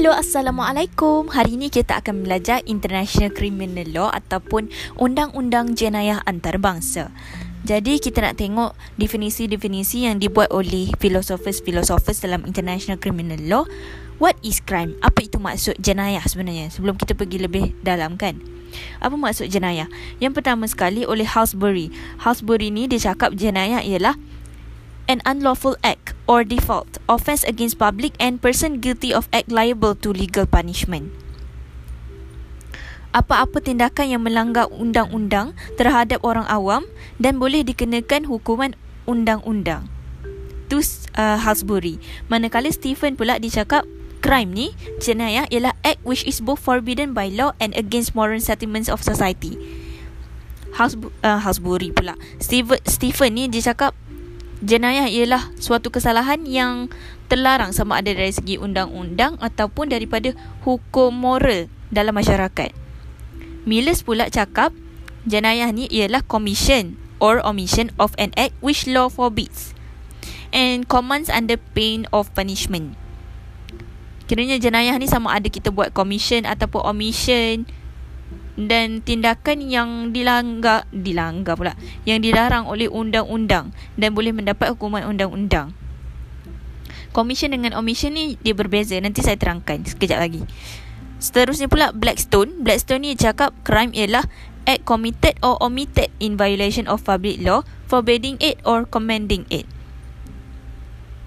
Hello, Assalamualaikum. Hari ini kita akan belajar International Criminal Law ataupun Undang-Undang Jenayah Antarabangsa. Jadi kita nak tengok definisi-definisi yang dibuat oleh filosofers-filosofers dalam International Criminal Law. What is crime? Apa itu maksud jenayah sebenarnya? Sebelum kita pergi lebih dalam kan? Apa maksud jenayah? Yang pertama sekali oleh Halsbury. Halsbury ni dia cakap jenayah ialah an unlawful act or default, offence against public and person guilty of act liable to legal punishment. Apa-apa tindakan yang melanggar undang-undang terhadap orang awam dan boleh dikenakan hukuman undang-undang. Tu uh, Halsbury. Manakala Stephen pula dicakap crime ni, jenayah ialah act which is both forbidden by law and against moral sentiments of society. Halsbury, uh, pula. Stephen, Stephen ni dia cakap jenayah ialah suatu kesalahan yang terlarang sama ada dari segi undang-undang ataupun daripada hukum moral dalam masyarakat. Millers pula cakap jenayah ni ialah commission or omission of an act which law forbids and commands under pain of punishment. Kiranya jenayah ni sama ada kita buat commission ataupun omission dan tindakan yang dilanggar dilanggar pula yang dilarang oleh undang-undang dan boleh mendapat hukuman undang-undang. Commission dengan omission ni dia berbeza. Nanti saya terangkan sekejap lagi. Seterusnya pula Blackstone. Blackstone ni cakap crime ialah act committed or omitted in violation of public law, forbidding it or commanding it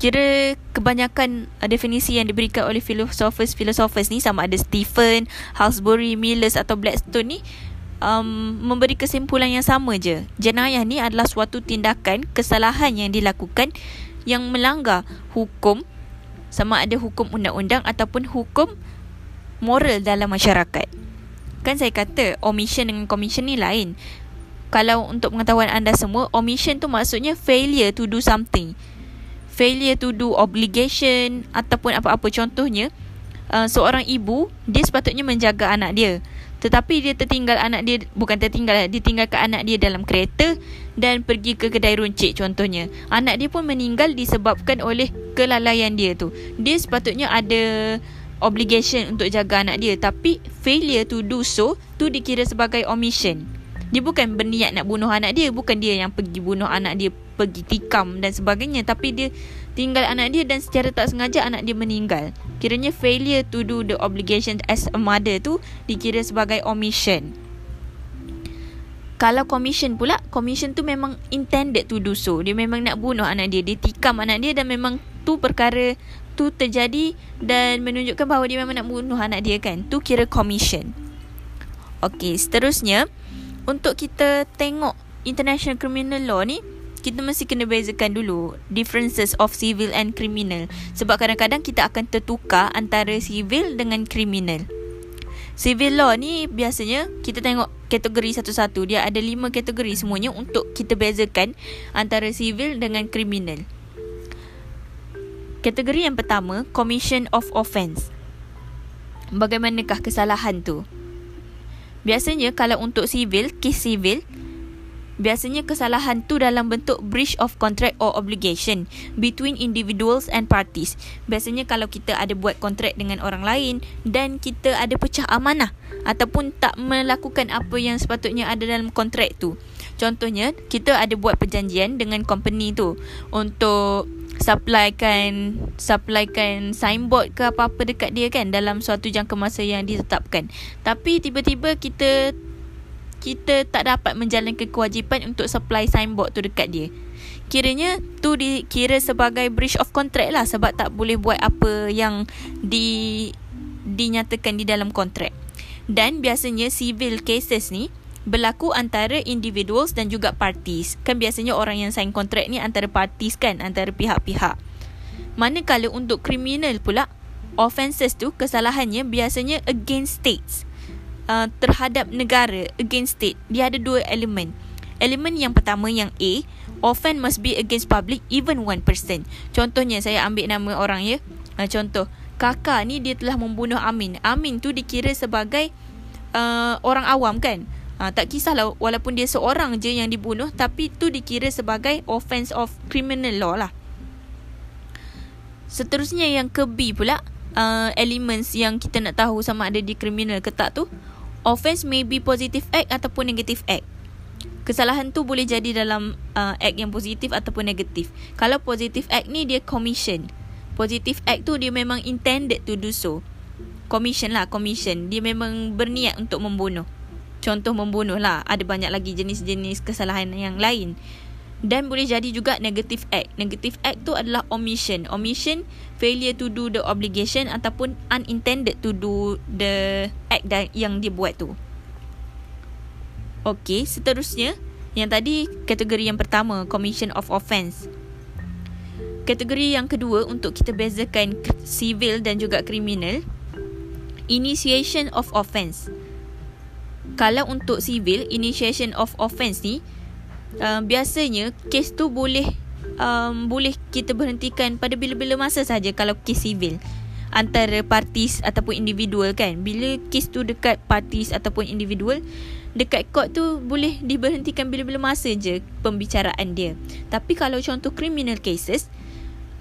kira kebanyakan uh, definisi yang diberikan oleh filosofers-filosofers ni sama ada Stephen, Halsbury, Millers atau Blackstone ni um, memberi kesimpulan yang sama je. Jenayah ni adalah suatu tindakan kesalahan yang dilakukan yang melanggar hukum sama ada hukum undang-undang ataupun hukum moral dalam masyarakat. Kan saya kata omission dengan commission ni lain. Kalau untuk pengetahuan anda semua, omission tu maksudnya failure to do something failure to do obligation ataupun apa-apa. Contohnya uh, seorang ibu dia sepatutnya menjaga anak dia. Tetapi dia tertinggal anak dia bukan tertinggal dia tinggalkan anak dia dalam kereta dan pergi ke kedai runcit contohnya. Anak dia pun meninggal disebabkan oleh kelalaian dia tu. Dia sepatutnya ada obligation untuk jaga anak dia tapi failure to do so tu dikira sebagai omission dia bukan berniat nak bunuh anak dia bukan dia yang pergi bunuh anak dia pergi tikam dan sebagainya tapi dia tinggal anak dia dan secara tak sengaja anak dia meninggal. Kiranya failure to do the obligation as a mother tu dikira sebagai omission. Kalau commission pula commission tu memang intended to do so. Dia memang nak bunuh anak dia. Dia tikam anak dia dan memang tu perkara tu terjadi dan menunjukkan bahawa dia memang nak bunuh anak dia kan. Tu kira commission. Okey, seterusnya untuk kita tengok international criminal law ni kita mesti kena bezakan dulu differences of civil and criminal sebab kadang-kadang kita akan tertukar antara civil dengan criminal. Civil law ni biasanya kita tengok kategori satu-satu dia ada lima kategori semuanya untuk kita bezakan antara civil dengan criminal. Kategori yang pertama commission of offence. Bagaimanakah kesalahan tu? Biasanya kalau untuk civil, kes civil, biasanya kesalahan tu dalam bentuk breach of contract or obligation between individuals and parties. Biasanya kalau kita ada buat kontrak dengan orang lain dan kita ada pecah amanah ataupun tak melakukan apa yang sepatutnya ada dalam kontrak tu. Contohnya, kita ada buat perjanjian dengan company tu untuk supplykan supplykan signboard ke apa-apa dekat dia kan dalam suatu jangka masa yang ditetapkan. Tapi tiba-tiba kita kita tak dapat menjalankan kewajipan untuk supply signboard tu dekat dia. Kiranya tu dikira sebagai breach of contract lah sebab tak boleh buat apa yang di dinyatakan di dalam kontrak. Dan biasanya civil cases ni berlaku antara individuals dan juga parties. Kan biasanya orang yang sign kontrak ni antara parties kan, antara pihak-pihak. Manakala untuk criminal pula, offences tu kesalahannya biasanya against states. Uh, terhadap negara, against state. Dia ada dua elemen. Elemen yang pertama yang A, offence must be against public even one person. Contohnya saya ambil nama orang ya. Uh, contoh, kakak ni dia telah membunuh Amin. Amin tu dikira sebagai uh, orang awam kan? Ha, tak kisahlah walaupun dia seorang je yang dibunuh tapi tu dikira sebagai offence of criminal law lah. Seterusnya yang ke B pula uh, elements yang kita nak tahu sama ada di criminal ke tak tu offense may be positive act ataupun negative act. Kesalahan tu boleh jadi dalam uh, act yang positif ataupun negatif. Kalau positive act ni dia commission. Positive act tu dia memang intended to do so. Commission lah commission. Dia memang berniat untuk membunuh contoh membunuh lah ada banyak lagi jenis-jenis kesalahan yang lain dan boleh jadi juga negative act. Negative act tu adalah omission. Omission failure to do the obligation ataupun unintended to do the act yang dia buat tu. Okey, seterusnya yang tadi kategori yang pertama commission of offence. Kategori yang kedua untuk kita bezakan civil dan juga criminal initiation of offence. Kalau untuk civil initiation of offence ni uh, biasanya kes tu boleh um, boleh kita berhentikan pada bila-bila masa saja kalau kes civil. Antara partis ataupun individual kan. Bila kes tu dekat partis ataupun individual dekat court tu boleh diberhentikan bila-bila masa je pembicaraan dia. Tapi kalau contoh criminal cases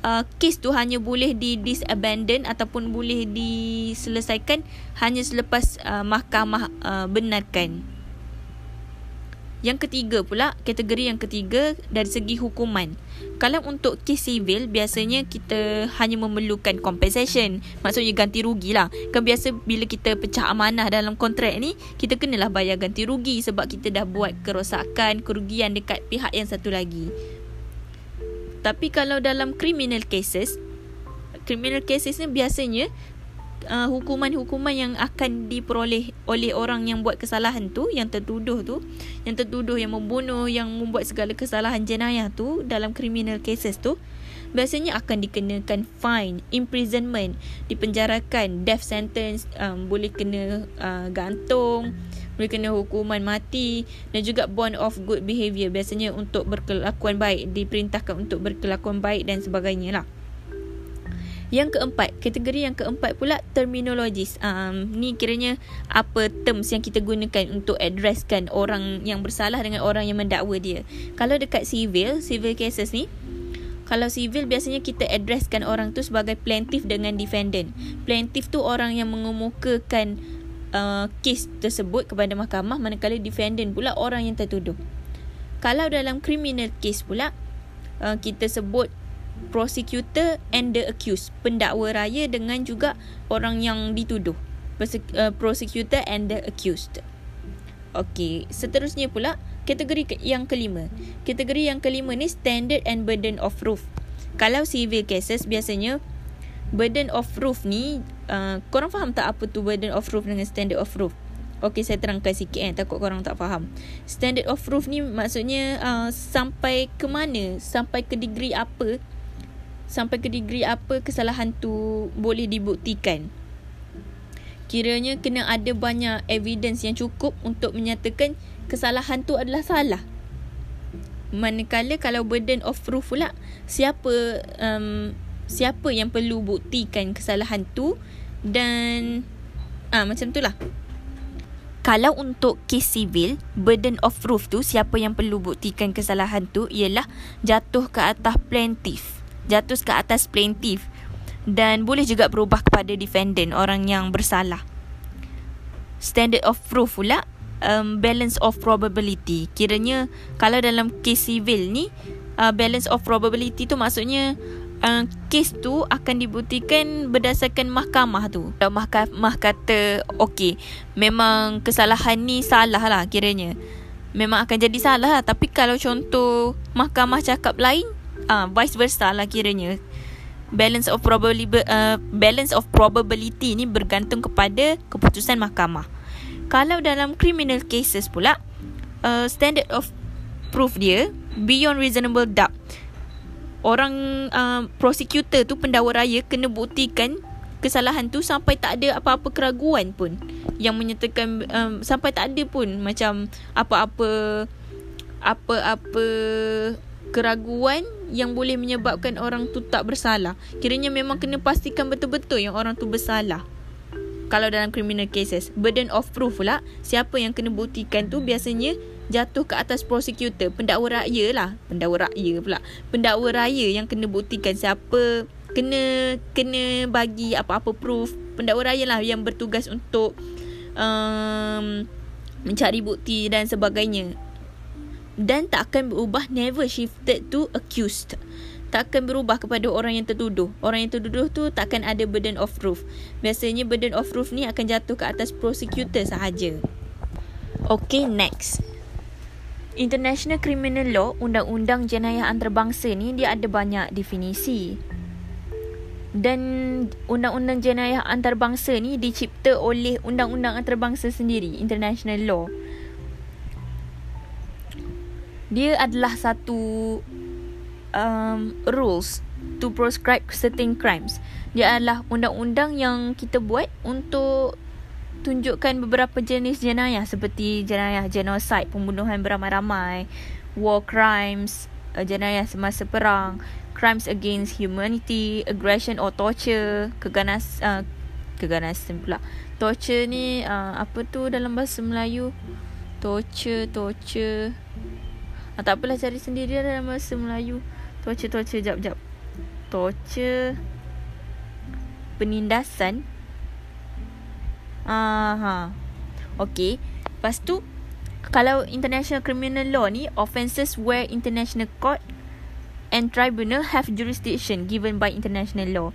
uh, kes tu hanya boleh di disabandon ataupun boleh diselesaikan hanya selepas uh, mahkamah uh, benarkan yang ketiga pula, kategori yang ketiga dari segi hukuman. Kalau untuk kes sivil, biasanya kita hanya memerlukan compensation. Maksudnya ganti rugi lah. Kan biasa bila kita pecah amanah dalam kontrak ni, kita kenalah bayar ganti rugi sebab kita dah buat kerosakan, kerugian dekat pihak yang satu lagi. Tapi kalau dalam criminal cases, criminal cases ni biasanya uh, hukuman-hukuman yang akan diperoleh oleh orang yang buat kesalahan tu yang tertuduh tu yang tertuduh yang membunuh yang membuat segala kesalahan jenayah tu dalam criminal cases tu biasanya akan dikenakan fine imprisonment dipenjarakan death sentence um, boleh kena uh, gantung boleh kena hukuman mati dan juga bond of good behaviour biasanya untuk berkelakuan baik diperintahkan untuk berkelakuan baik dan sebagainya lah yang keempat, kategori yang keempat pula terminologis. Um, ni kiranya apa terms yang kita gunakan untuk addresskan orang yang bersalah dengan orang yang mendakwa dia. Kalau dekat civil, civil cases ni, kalau civil biasanya kita addresskan orang tu sebagai plaintiff dengan defendant. Plaintiff tu orang yang mengemukakan uh, kes tersebut kepada mahkamah manakala defendant pula orang yang tertuduh. Kalau dalam criminal case pula uh, kita sebut prosecutor and the accused pendakwa raya dengan juga orang yang dituduh uh, prosecutor and the accused Okey, seterusnya pula kategori yang kelima. Kategori yang kelima ni standard and burden of proof. Kalau civil cases biasanya burden of proof ni uh, korang faham tak apa tu burden of proof dengan standard of proof? Okey, saya terangkan sikit eh takut korang tak faham. Standard of proof ni maksudnya uh, sampai ke mana? Sampai ke degree apa sampai ke degree apa kesalahan tu boleh dibuktikan. Kiranya kena ada banyak evidence yang cukup untuk menyatakan kesalahan tu adalah salah. Manakala kalau burden of proof pula siapa um, siapa yang perlu buktikan kesalahan tu dan ah macam tu lah. Kalau untuk kes civil, burden of proof tu siapa yang perlu buktikan kesalahan tu ialah jatuh ke atas plaintiff jatuh ke atas plaintiff dan boleh juga berubah kepada defendant orang yang bersalah. Standard of proof pula um, balance of probability. Kiranya kalau dalam kes civil ni uh, balance of probability tu maksudnya uh, kes tu akan dibuktikan berdasarkan mahkamah tu. Kalau mahkamah kata okey, memang kesalahan ni salah lah kiranya. Memang akan jadi salah lah. Tapi kalau contoh mahkamah cakap lain, uh, vice versa lah kiranya balance of probability uh, balance of probability ni bergantung kepada keputusan mahkamah. Kalau dalam criminal cases pula uh, standard of proof dia beyond reasonable doubt. Orang uh, prosecutor tu pendakwa raya kena buktikan kesalahan tu sampai tak ada apa-apa keraguan pun. Yang menyatakan um, sampai tak ada pun macam apa-apa apa-apa keraguan yang boleh menyebabkan orang tu tak bersalah. Kiranya memang kena pastikan betul-betul yang orang tu bersalah. Kalau dalam criminal cases, burden of proof pula, siapa yang kena buktikan tu biasanya jatuh ke atas prosecutor, pendakwa raya lah. Pendakwa raya pula. Pendakwa raya yang kena buktikan siapa kena kena bagi apa-apa proof pendakwa raya lah yang bertugas untuk um, mencari bukti dan sebagainya dan tak akan berubah never shifted to accused. Tak akan berubah kepada orang yang tertuduh. Orang yang tertuduh tu tak akan ada burden of proof. Biasanya burden of proof ni akan jatuh ke atas prosecutor sahaja. Okay next. International Criminal Law Undang-Undang Jenayah Antarabangsa ni dia ada banyak definisi. Dan undang-undang jenayah antarabangsa ni dicipta oleh undang-undang antarabangsa sendiri international law dia adalah satu um, rules to proscribe certain crimes dia adalah undang-undang yang kita buat untuk tunjukkan beberapa jenis jenayah seperti jenayah genocide pembunuhan beramai-ramai war crimes uh, jenayah semasa perang crimes against humanity, aggression or torture, keganas uh, keganasan pula. Torture ni uh, apa tu dalam bahasa Melayu? Torture, torture. Ah, tak apalah cari sendiri lah dalam bahasa Melayu. Torture, torture, jap, jap. Torture. Penindasan. Aha. Okay. Lepas tu, kalau international criminal law ni, offences where international court and tribunal have jurisdiction given by international law.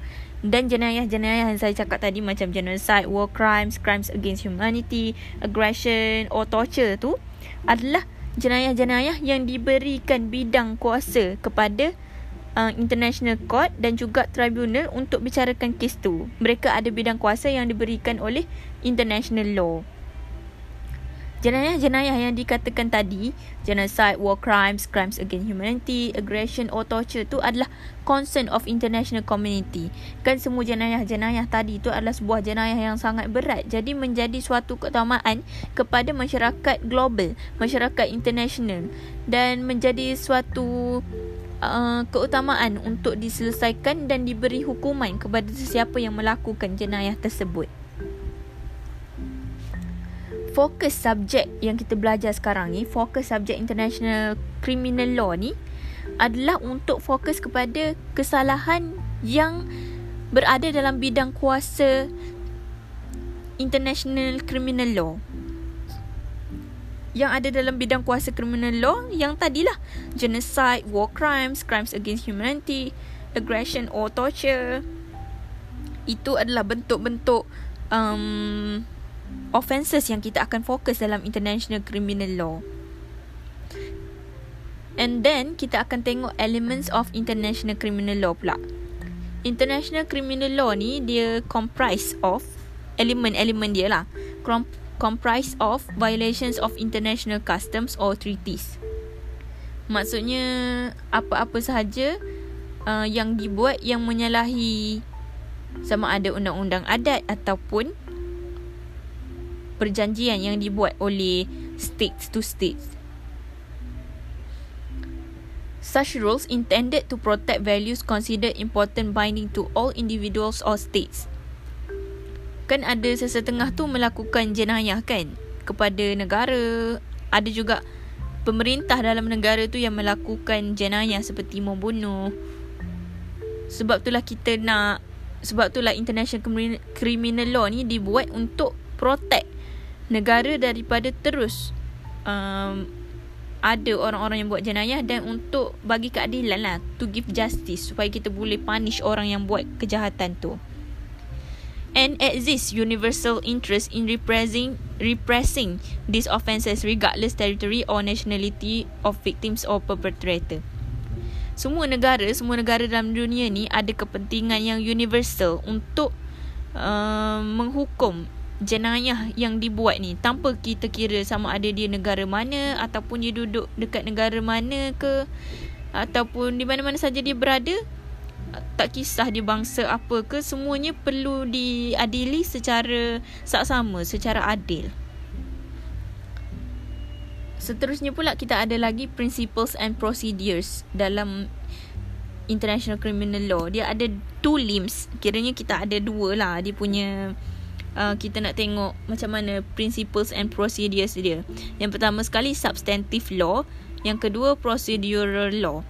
Dan jenayah-jenayah yang saya cakap tadi macam genocide, war crimes, crimes against humanity, aggression or torture tu adalah jenayah-jenayah yang diberikan bidang kuasa kepada uh, international court dan juga tribunal untuk bicarakan kes tu. Mereka ada bidang kuasa yang diberikan oleh international law. Jenayah-jenayah yang dikatakan tadi, genocide, war crimes, crimes against humanity, aggression or torture tu adalah concern of international community. Kan semua jenayah-jenayah tadi tu adalah sebuah jenayah yang sangat berat. Jadi menjadi suatu keutamaan kepada masyarakat global, masyarakat international dan menjadi suatu uh, keutamaan untuk diselesaikan dan diberi hukuman kepada sesiapa yang melakukan jenayah tersebut fokus subjek yang kita belajar sekarang ni, fokus subjek international criminal law ni adalah untuk fokus kepada kesalahan yang berada dalam bidang kuasa international criminal law. Yang ada dalam bidang kuasa criminal law yang tadilah genocide, war crimes, crimes against humanity, aggression or torture. Itu adalah bentuk-bentuk um, offences yang kita akan fokus dalam international criminal law. And then kita akan tengok elements of international criminal law pula. International criminal law ni dia comprise of elemen-elemen dia lah. Comprise of violations of international customs or treaties. Maksudnya apa-apa sahaja uh, yang dibuat yang menyalahi sama ada undang-undang adat ataupun perjanjian yang dibuat oleh states to states. Such rules intended to protect values considered important binding to all individuals or states. Kan ada sesetengah tu melakukan jenayah kan kepada negara. Ada juga pemerintah dalam negara tu yang melakukan jenayah seperti membunuh. Sebab itulah kita nak sebab itulah international criminal law ni dibuat untuk protect negara daripada terus um, ada orang-orang yang buat jenayah dan untuk bagi keadilan lah to give justice supaya kita boleh punish orang yang buat kejahatan tu. And exists universal interest in repressing repressing these offences regardless territory or nationality of victims or perpetrator. Semua negara semua negara dalam dunia ni ada kepentingan yang universal untuk uh, menghukum jenayah yang dibuat ni tanpa kita kira sama ada dia negara mana ataupun dia duduk dekat negara mana ke ataupun di mana-mana saja dia berada tak kisah dia bangsa apa ke semuanya perlu diadili secara saksama secara adil. Seterusnya pula kita ada lagi principles and procedures dalam international criminal law. Dia ada two limbs. Kiranya kita ada dua lah. Dia punya uh, kita nak tengok macam mana principles and procedures dia. Yang pertama sekali substantive law, yang kedua procedural law.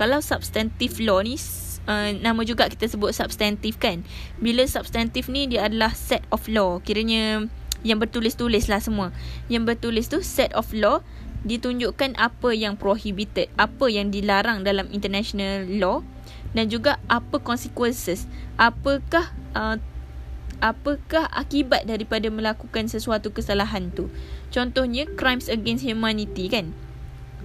Kalau substantive law ni uh, nama juga kita sebut substantif kan. Bila substantif ni dia adalah set of law. Kiranya yang bertulis-tulis lah semua. Yang bertulis tu set of law ditunjukkan apa yang prohibited, apa yang dilarang dalam international law dan juga apa consequences. Apakah uh, apakah akibat daripada melakukan sesuatu kesalahan tu. Contohnya crimes against humanity kan.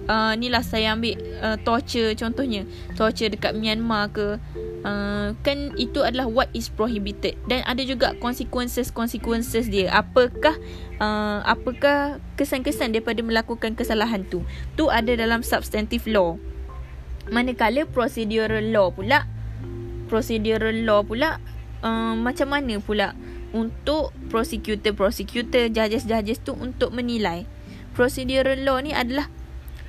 Uh, ni lah saya ambil uh, torture contohnya. Torture dekat Myanmar ke uh, kan itu adalah what is prohibited dan ada juga consequences consequences dia. Apakah uh, apakah kesan-kesan daripada melakukan kesalahan tu. Tu ada dalam substantive law. Manakala procedural law pula procedural law pula uh, macam mana pula untuk prosecutor-prosecutor, judges-judges tu untuk menilai. Procedural law ni adalah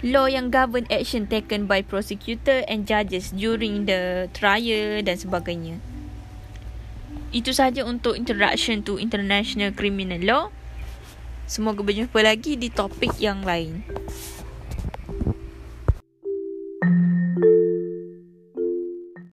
law yang govern action taken by prosecutor and judges during the trial dan sebagainya. Itu sahaja untuk introduction to international criminal law. Semoga berjumpa lagi di topik yang lain.